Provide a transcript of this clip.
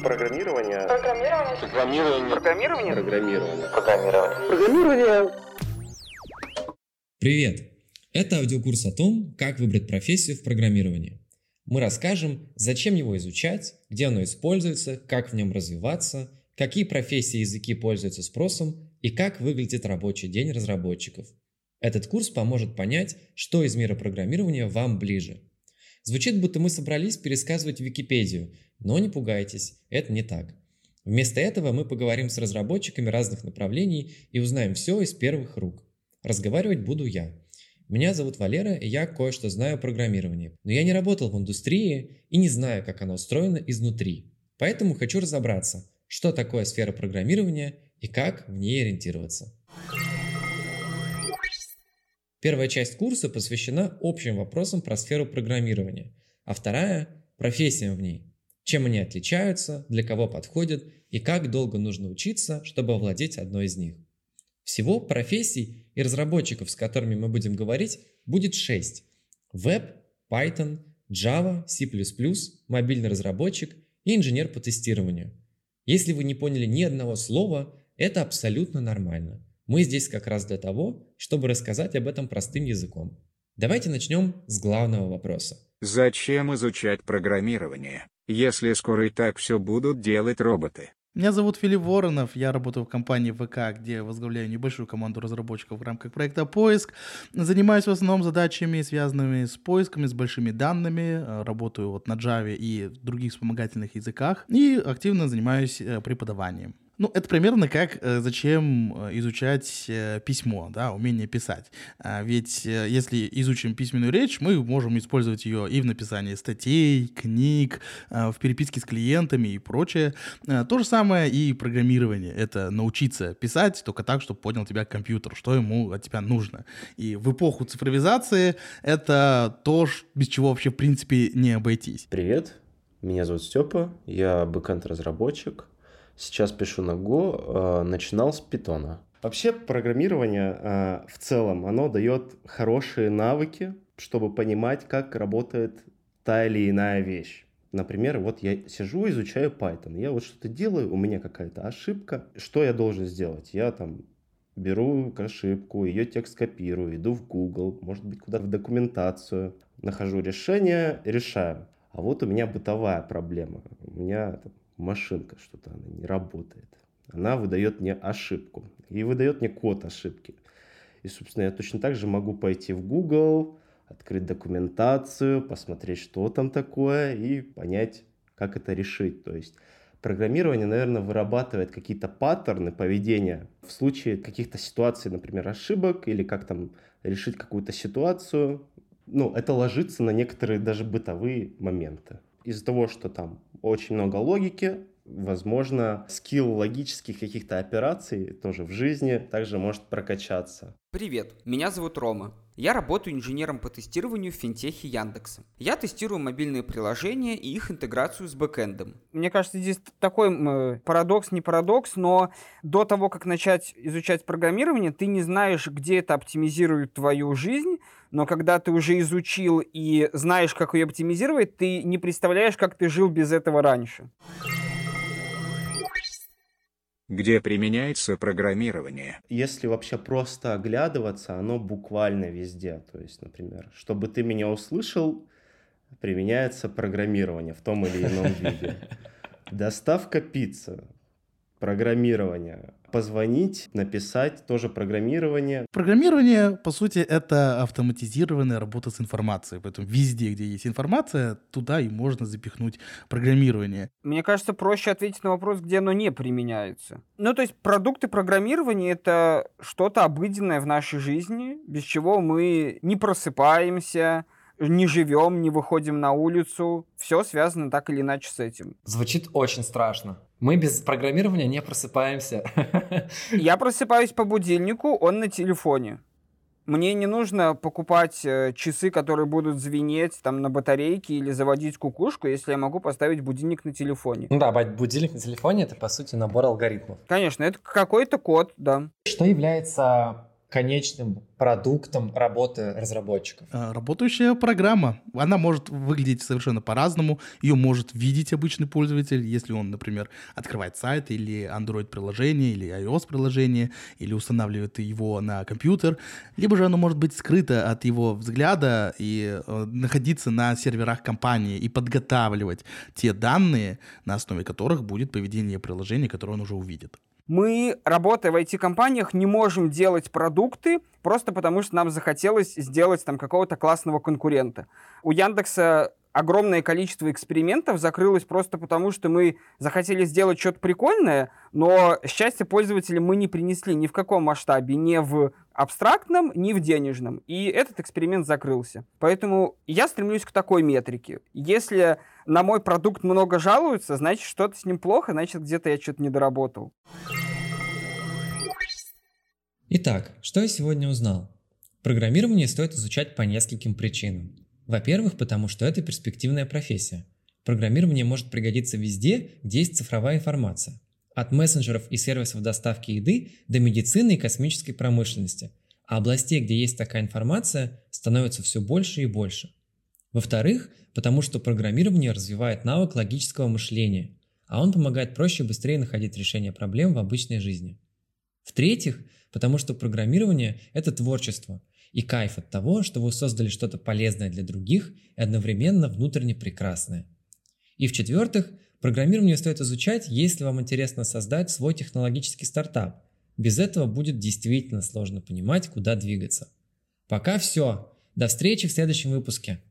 Программирование. Программирование. Программирование. Программирование. Программирование. Программирование. Программирование. Привет! Это аудиокурс о том, как выбрать профессию в программировании. Мы расскажем, зачем его изучать, где оно используется, как в нем развиваться, какие профессии и языки пользуются спросом и как выглядит рабочий день разработчиков. Этот курс поможет понять, что из мира программирования вам ближе. Звучит, будто мы собрались пересказывать Википедию, но не пугайтесь, это не так. Вместо этого мы поговорим с разработчиками разных направлений и узнаем все из первых рук. Разговаривать буду я. Меня зовут Валера, и я кое-что знаю о программировании. Но я не работал в индустрии и не знаю, как оно устроено изнутри. Поэтому хочу разобраться, что такое сфера программирования и как в ней ориентироваться. Первая часть курса посвящена общим вопросам про сферу программирования, а вторая – профессиям в ней. Чем они отличаются, для кого подходят и как долго нужно учиться, чтобы овладеть одной из них. Всего профессий и разработчиков, с которыми мы будем говорить, будет 6. Веб, Python, Java, C++, мобильный разработчик и инженер по тестированию. Если вы не поняли ни одного слова, это абсолютно нормально. Мы здесь как раз для того, чтобы рассказать об этом простым языком. Давайте начнем с главного вопроса. Зачем изучать программирование, если скоро и так все будут делать роботы? Меня зовут Филипп Воронов, я работаю в компании ВК, где возглавляю небольшую команду разработчиков в рамках проекта «Поиск». Занимаюсь в основном задачами, связанными с поисками, с большими данными. Э, работаю вот на Java и других вспомогательных языках. И активно занимаюсь э, преподаванием. Ну, это примерно как э, зачем э, изучать э, письмо, да, умение писать. А ведь если изучим письменную речь, мы можем использовать ее и в написании статей, книг, э, в переписке с клиентами и прочее. То же самое и программирование. Это научиться писать только так, чтобы понял тебя компьютер, что ему от тебя нужно. И в эпоху цифровизации это то, без чего вообще в принципе не обойтись. Привет, меня зовут Степа, я бэкэнд-разработчик. Сейчас пишу на Go, э, начинал с питона. Вообще программирование э, в целом, оно дает хорошие навыки, чтобы понимать, как работает та или иная вещь. Например, вот я сижу, изучаю Python. Я вот что-то делаю, у меня какая-то ошибка. Что я должен сделать? Я там беру ошибку, ее текст копирую, иду в Google, может быть, куда-то в документацию, нахожу решение, решаю. А вот у меня бытовая проблема. У меня машинка что-то, она не работает. Она выдает мне ошибку. И выдает мне код ошибки. И, собственно, я точно так же могу пойти в Google, открыть документацию, посмотреть, что там такое, и понять, как это решить. То есть программирование, наверное, вырабатывает какие-то паттерны поведения в случае каких-то ситуаций, например, ошибок, или как там решить какую-то ситуацию. Ну, это ложится на некоторые даже бытовые моменты. Из-за того, что там очень много логики, возможно, скилл логических каких-то операций тоже в жизни также может прокачаться. Привет, меня зовут Рома. Я работаю инженером по тестированию в финтехе Яндекса. Я тестирую мобильные приложения и их интеграцию с бэкэндом. Мне кажется, здесь такой м, парадокс, не парадокс, но до того, как начать изучать программирование, ты не знаешь, где это оптимизирует твою жизнь, но когда ты уже изучил и знаешь, как ее оптимизировать, ты не представляешь, как ты жил без этого раньше. Где применяется программирование? Если вообще просто оглядываться, оно буквально везде. То есть, например, чтобы ты меня услышал, применяется программирование в том или ином виде. Доставка пиццы, программирование. Позвонить, написать, тоже программирование. Программирование, по сути, это автоматизированная работа с информацией. Поэтому везде, где есть информация, туда и можно запихнуть программирование. Мне кажется, проще ответить на вопрос, где оно не применяется. Ну, то есть продукты программирования — это что-то обыденное в нашей жизни, без чего мы не просыпаемся, не живем, не выходим на улицу. Все связано так или иначе с этим. Звучит очень страшно. Мы без программирования не просыпаемся. Я просыпаюсь по будильнику, он на телефоне. Мне не нужно покупать э, часы, которые будут звенеть там на батарейке или заводить кукушку, если я могу поставить будильник на телефоне. Ну да, будильник на телефоне это по сути набор алгоритмов. Конечно, это какой-то код, да. Что является конечным продуктом работы разработчиков? А, работающая программа. Она может выглядеть совершенно по-разному. Ее может видеть обычный пользователь, если он, например, открывает сайт или Android-приложение, или iOS-приложение, или устанавливает его на компьютер. Либо же оно может быть скрыто от его взгляда и э, находиться на серверах компании и подготавливать те данные, на основе которых будет поведение приложения, которое он уже увидит. Мы, работая в IT-компаниях, не можем делать продукты просто потому, что нам захотелось сделать там какого-то классного конкурента. У Яндекса огромное количество экспериментов закрылось просто потому, что мы захотели сделать что-то прикольное, но счастье пользователя мы не принесли ни в каком масштабе, ни в абстрактном, ни в денежном. И этот эксперимент закрылся. Поэтому я стремлюсь к такой метрике. Если на мой продукт много жалуются, значит, что-то с ним плохо, значит, где-то я что-то не доработал. Итак, что я сегодня узнал? Программирование стоит изучать по нескольким причинам. Во-первых, потому что это перспективная профессия. Программирование может пригодиться везде, где есть цифровая информация. От мессенджеров и сервисов доставки еды до медицины и космической промышленности. А областей, где есть такая информация, становится все больше и больше. Во-вторых, потому что программирование развивает навык логического мышления, а он помогает проще и быстрее находить решение проблем в обычной жизни. В-третьих, потому что программирование – это творчество и кайф от того, что вы создали что-то полезное для других и одновременно внутренне прекрасное. И в-четвертых, программирование стоит изучать, если вам интересно создать свой технологический стартап. Без этого будет действительно сложно понимать, куда двигаться. Пока все. До встречи в следующем выпуске.